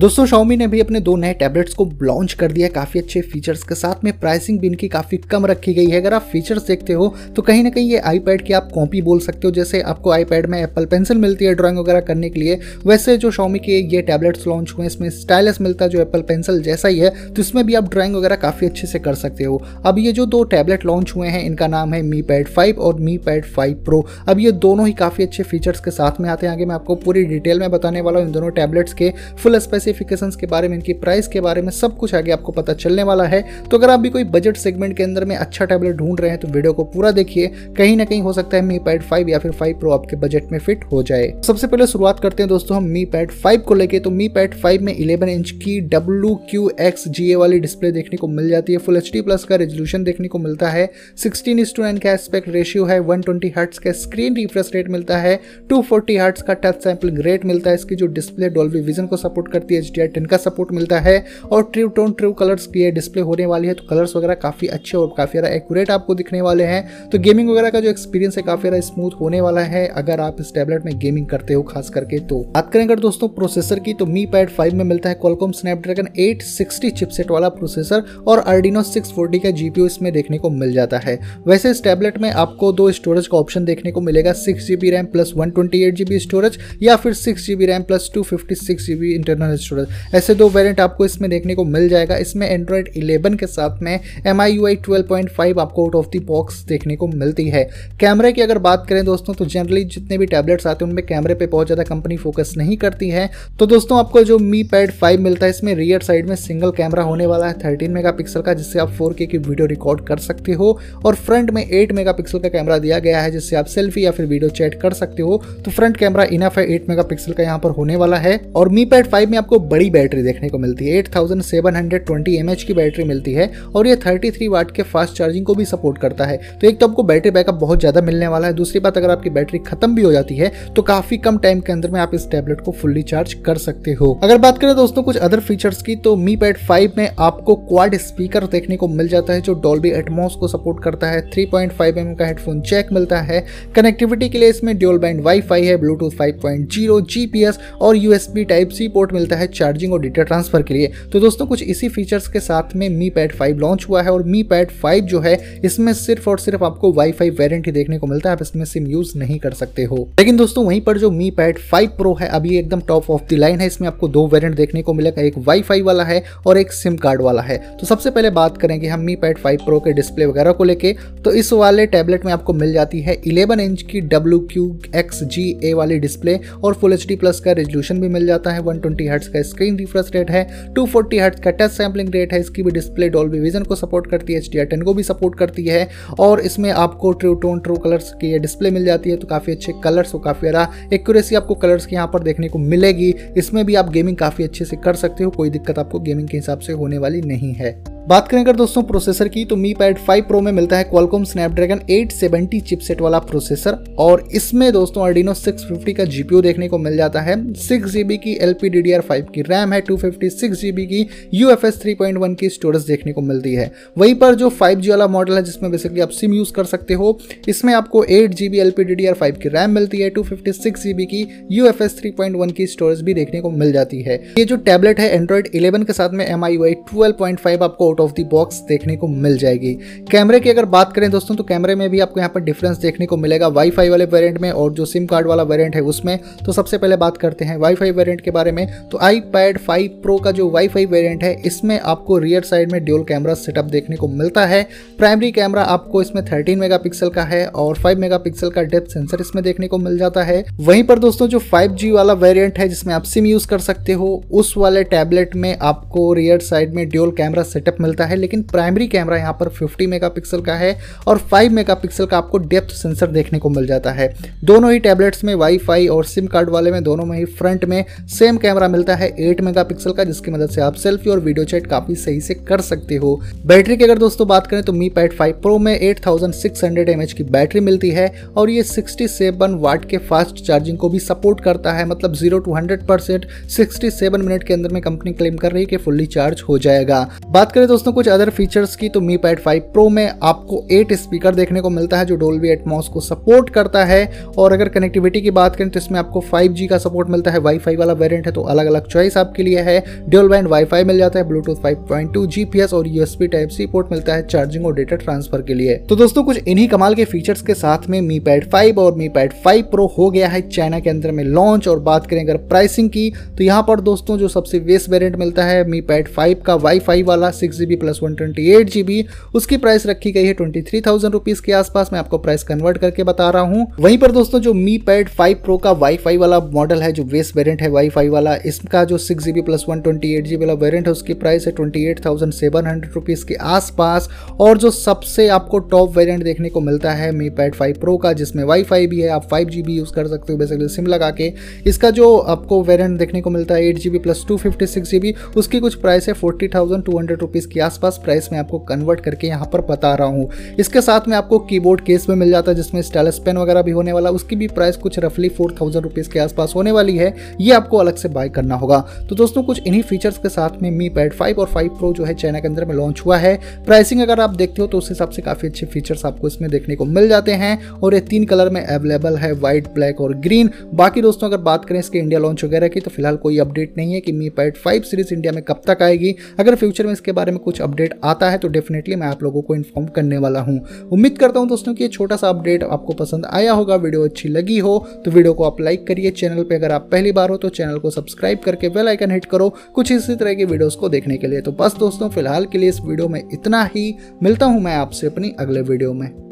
दोस्तों, Xiaomi ने भी अपने दो नए टैबलेट्स को लॉन्च कर दिया है। काफ़ी अच्छे फीचर्स के साथ में प्राइसिंग भी इनकी काफ़ी कम रखी गई है। अगर आप फीचर्स देखते हो तो कहीं ना कहीं ये आईपैड की आप कॉपी बोल सकते हो। जैसे आपको आईपैड में एप्पल पेंसिल मिलती है ड्राइंग वगैरह करने के लिए, वैसे जो Xiaomi के ये टैबलेट्स लॉन्च हुए इसमें स्टाइलस मिलता है जो एप्पल पेंसिल जैसा ही है तो इसमें भी आप ड्राइंग वगैरह काफ़ी अच्छे से कर सकते हो। अब ये जो दो टैबलेट लॉन्च हुए हैं, इनका नाम है मी पैड फाइव और मी पैड फाइव प्रो अब ये दोनों ही काफ़ी अच्छे फीचर्स के साथ में आते हैं। आगे मैं आपको पूरी डिटेल में बताने वाला हूँ इन दोनों टैबलेट्स के फुल स्पेसिफिकेशन के बारे में, इनकी प्राइस के बारे में सब कुछ आगे आपको पता चलने वाला है। तो अगर आप भी कोई बजट सेगमेंट के अंदर में अच्छा टैबलेट ढूंढ रहे हैं तो वीडियो को पूरा देखिए। कहीं ना कहीं हो सकता है मी पैड फाइव या फिर फाइव प्रो आपके बजट में फिट हो जाए। सबसे पहले शुरुआत करते हैं दोस्तों हम मी पैड फाइव को लेके। तो मी पैड फाइव में इलेवन इंच की W Q X G A वाली डिस्प्ले देखने को मिल जाती है। फुल एच डी प्लस का रेजोल्यूशन देखने को मिलता है। सिक्सटीन इस टू नाइन का एस्पेक्ट रेशियो है। वन ट्वेंटी हर्ट्स का स्क्रीन रिफ्रेश रेट मिलता है। टू फोर्टी हर्ट्स का टच सैम्पलिंग रेट मिलता है। इसकी जो डिस्प्ले डोल्बी विजन को सपोर्ट करती है। एच डी टेन का सपोर्ट मिलता है और ट्रू टोन ट्रू कलर्स की डिस्प्ले होने वाली है तो कलर्स वगैरह काफ़ी अच्छे और काफ़ी ज़्यादा एक्यूरेट आपको दिखने वाले हैं। तो गेमिंग वगैरह का जो एक्सपीरियंस है, काफ़ी ज़्यादा स्मूथ होने वाला है। अगर आप इस टैबलेट में गेमिंग करते हो, खास करके तो। बात करें अगर दोस्तों प्रोसेसर की तो मी पैड फाइव में मिलता है कॉलकॉम स्नैपड्रैगन 860 चिपसेट वाला प्रोसेसर और अर्डिनो 640 का जीपीयू इसमें देखने को मिल जाता है। वैसे इस टैबलेट में आपको दो स्टोरेज का ऑप्शन देखने को मिलेगा six GB RAM plus one twenty eight GB storage या फिर six GB RAM plus two fifty six GB internal storage ऐसे दो वेरियंट आपको इसमें देखने को मिल जाएगा। इसमें एंड्रॉइड 11 के साथ में एम आई यू आई आपको आउट ऑफ़ द बॉक्स देखने को मिलती है। कैमरे की अगर बात करें दोस्तों तो जनरली जितने भी टैबलेट्स आते हैं, उनमें कैमरे पे बहुत ज़्यादा कंपनी फोकस नहीं करती है। तो दोस्तों, आपको जो मी पैड फाइव मिलता है, इसमें रियर साइड में सिंगल कैमरा होने वाला है थर्टीन मेगा का, जिससे आप फोर की वीडियो रिकॉर्ड कर सकते हो। और फ्रंट में एट मेगा का कैमरा दिया गया है, जिससे आप सेल्फी या फिर वीडियो चैट कर सकते हो। तो फ्रंट कैमरा इनफ है एट मेगा का यहाँ पर होने वाला है। और मी पैड फाइव में आपको बड़ी बैटरी देखने को मिलती है। Eight thousand seven hundred twenty M की बैटरी मिलती है और ये थर्टी थ्री वाट के फास्ट चार्जिंग को भी सपोर्ट करता है। तो एक तो आपको बैटरी बैकअप बहुत ज़्यादा मिलने वाला है। दूसरी बात, अगर आपकी बैटरी खत्म भी हो जाती है तो काफ़ी कम टाइम के अंदर में आप इस टैबलेट को फुल्ली चार्ज कर सकते हो। अगर बात करें दोस्तों कुछ अदर फीचर्स की तो मी पैड फाइव में आपको क्वाड स्पीकर देखने को मिल जाता है, जो डॉल्बी एटमोस को सपोर्ट करता है। 3.5 पॉइंट mm का हेडफोन चेक मिलता है। कनेक्टिविटी के लिए इसमें ड्यूल बैंड वाईफाई है ब्लूटूथ 5.0 जीपीएस और यूएसबी टाइप सी पोर्ट मिलता है चार्जिंग और डेटा ट्रांसफ़र के लिए। तो दोस्तों, कुछ इसी फीचर्स के साथ में मी पैड फाइव लॉन्च हुआ है और मी पैड फाइव जो है, इसमें सिर्फ़ और सिर्फ़ आपको वाईफाई वेरिएंट ही देखने को मिलता है। आप इसमें सिम यूज़ नहीं कर सकते हो। लेकिन दोस्तों, वहीं पर जो मी पैड फाइव प्रो है, अभी एकदम टॉप ऑफ़ द लाइन है। इसमें आपको दो वेरियंट देखने को मिलेगा, एक वाईफाई वाला है और एक सिम कार्ड वाला है। तो सबसे पहले बात करेंगे हम मी पैड फाइव प्रो के डिस्प्ले वगैरह को लेके तो इस वाले टैबलेट में आपको मिल जाती है इलेवन इंच की W Q X G A वाली डिस्प्ले और फुल एच डी प्लस का रेजोल्यूशन भी मिल जाता है वन ट्वेंटी का स्क्रीन रिफ्रेश रेट है टू फोर्टी का टच सैम्पलिंग रेट है, इसकी भी डिस्प्ले डॉल्बी विजन को सपोर्ट करती है एच डी को भी सपोर्ट करती है और इसमें आपको ट्रू टोन ट्रू कलर्स की डिस्प्ले मिल जाती है तो काफ़ी अच्छे कलर्स और काफ़ी ज़्यादा एक्यूरेसी आपको कलर्स की यहाँ पर देखने को मिलेगी। इसमें भी आप गेमिंग काफ़ी अच्छे से कर सकते हो, कोई दिक्कत आपको गेमिंग के हिसाब से होने वाली नहीं है। बात करें अगर दोस्तों प्रोसेसर की तो मी पैड फाइव प्रो में मिलता है क्वालकॉम स्नैपड्रैगन 870 चिपसेट वाला प्रोसेसर और इसमें दोस्तों अर्डिनो 650 का जीपीयू देखने को मिल जाता है सिक्स जीबी की एल पी की रैम है टू फिफ्टी की यू एफ़ की स्टोरेज देखने को मिलती है। वहीं पर जो फाइव वाला मॉडल है, जिसमें बेसिकली आप सिम यूज़ कर सकते हो, इसमें आपको एट जीबी एल की रैम मिलती है टू फिफ्टी की यू एफ़ की स्टोरेज भी देखने को मिल जाती है। ये जो टैबलेट है एंड्रॉइड इलेवन के साथ में एम आई वाई आपको आउट ऑफ़ द बॉक्स देखने को मिल जाएगी। कैमरे की अगर बात करें दोस्तों तो कैमरे में भी आपको यहाँ पर डिफरेंस देखने को मिलेगा। वाईफाई वाले वेरिएंट में और जो सिम कार्ड वाला वेरिएंट है उसमें तो सबसे पहले बात करते हैं वाईफाई वेरिएंट के बारे में। तो पैड फाइव प्रो का जो वाईफाई वेरिएंट है, इसमें आपको रियर साइड में ड्यूल कैमरा सेटअप देखने को मिलता है। प्राइमरी कैमरा आपको इसमें थर्टीन मेगा का है और फाइव मेगा का डेप्थ सेंसर इसमें देखने को मिल जाता है। वहीं पर दोस्तों, जो फाइव वाला वेरियंट है, जिसमें आप सिम यूज़ कर सकते हो, उस वाले टैबलेट में आपको रियर साइड में ड्यूल कैमरा सेटअप मिलता है, लेकिन प्राइमरी कैमरा यहाँ पर 50 मेगापिक्सल का है और 5 मेगापिक्सल का आपको डेप्थ सेंसर देखने को मिल जाता है। दोनों ही टैबलेट्स में वाईफाई और सिम कार्ड वाले में, दोनों में ही फ्रंट में सेम कैमरा मिलता है। 8 मेगापिक्सल का, जिसकी मदद से आप सेल्फी और वीडियो चैट काफ़ी सही से कर सकते हो। बैटरी की अगर दोस्तों बात करें तो मी पैड फाइव प्रो में एट थाउज़ेंड की बैटरी मिलती है और ये सिक्सटी सेवन वाट के फास्ट चार्जिंग को भी सपोर्ट करता है। मतलब zero two hundred percent sixty seven minute के अंदर में कंपनी क्लेम कर रही है कि फुल्ली चार्ज हो जाएगा। बात करें दोस्तों कुछ अदर फीचर्स की तो मी पैड फाइव प्रो में आपको एट स्पीकर देखने को मिलता है जो डोलवी एटमॉस को सपोर्ट करता है। और अगर कनेक्टिविटी की बात करें तो इसमें आपको 5G का सपोर्ट मिलता है। वाईफाई वाला वेरिएंट है तो अलग अलग चॉइस आपके लिए है। ड्यूल बैंड वाईफाई मिल जाता है ब्लूटूथ 5.2 जीपीएस और यूएसबी टाइप सी पोर्ट मिलता है चार्जिंग और डेटा ट्रांसफ़र के लिए। तो दोस्तों, कुछ इन्हीं कमाल के फीचर्स के साथ में मी पैड फाइव और मी पैड फाइव प्रो हो गया है चाइना के अंदर में लॉन्च और बात करें अगर प्राइसिंग की तो यहाँ पर दोस्तों जो सबसे बेस वेरियंट मिलता है मी पैड फाइव का वाईफाई वाला six GB plus one twenty eight GB उसकी प्राइस रखी गई है ट्वेंटी थ्री थाउज़ेंड रुपीज़ के आसपास। मैं आपको प्राइस कन्वर्ट करके बता रहा हूँ। वहीं पर दोस्तों जो मी पैड फाइव प्रो का वाईफाई वाला मॉडल है, जो बेस वेरियंट है वाईफाई वाला, इसका जो six GB plus one twenty eight G वाला वेरियंट है, उसकी प्राइस है twenty eight thousand seven hundred rupees के आसपास। और जो सबसे आपको टॉप वेरियंट देखने को मिलता है मी पैड फाइव प्रो का, जिसमें वाईफाई भी है, आप फाइव जीबी यूज़ कर सकते हो बेसिकली सिम लगा के। इसका जो आपको वेरियंट देखने को मिलता है eight GB plus two fifty six GB उसकी कुछ प्राइस है forty thousand two hundred rupees के आसपास प्राइस में आपको कन्वर्ट करके यहाँ पर बता रहा हूँ। इसके साथ में आपको कीबोर्ड केस में मिल जाता है, जिसमें स्टाइलस पेन वगैरह भी होने वाला उसकी भी प्राइस कुछ रफली फोर थाउज़ेंड रुपीज़ के आसपास होने वाली है। ये आपको अलग से बाय करना होगा। तो दोस्तों, कुछ इन्हीं फीचर्स के साथ में मी पैड फाइव और फाइव प्रो जो है चाइना के अंदर में लॉन्च हुआ है। प्राइसिंग अगर आप देखते हो तो उस हिसाब से काफ़ी अच्छे फीचर्स आपको इसमें देखने को मिल जाते हैं। और ये तीन कलर में अवेलेबल है व्हाइट ब्लैक और ग्रीन बाकी दोस्तों, अगर बात करें इसके इंडिया लॉन्च वगैरह की तो फ़िलहाल कोई अपडेट नहीं है कि Mi pad five series India में कब तक आएगी। अगर फ्यूचर में इसके बारे में कुछ अपडेट आता है तो डेफिनेटली मैं आप लोगों को इन्फॉर्म करने वाला हूँ। उम्मीद करता हूँ दोस्तों कि छोटा सा अपडेट आपको पसंद आया होगा, वीडियो अच्छी लगी हो तो वीडियो को आप लाइक करिए। चैनल पर अगर आप पहली बार हो तो चैनल को सब्सक्राइब करके बेल आइकन हिट करो कुछ इसी तरह की वीडियोस को देखने के लिए। तो बस दोस्तों, फ़िलहाल के लिए इस वीडियो में इतना ही। मिलता हूँ मैं आपसे अपनी अगले वीडियो में।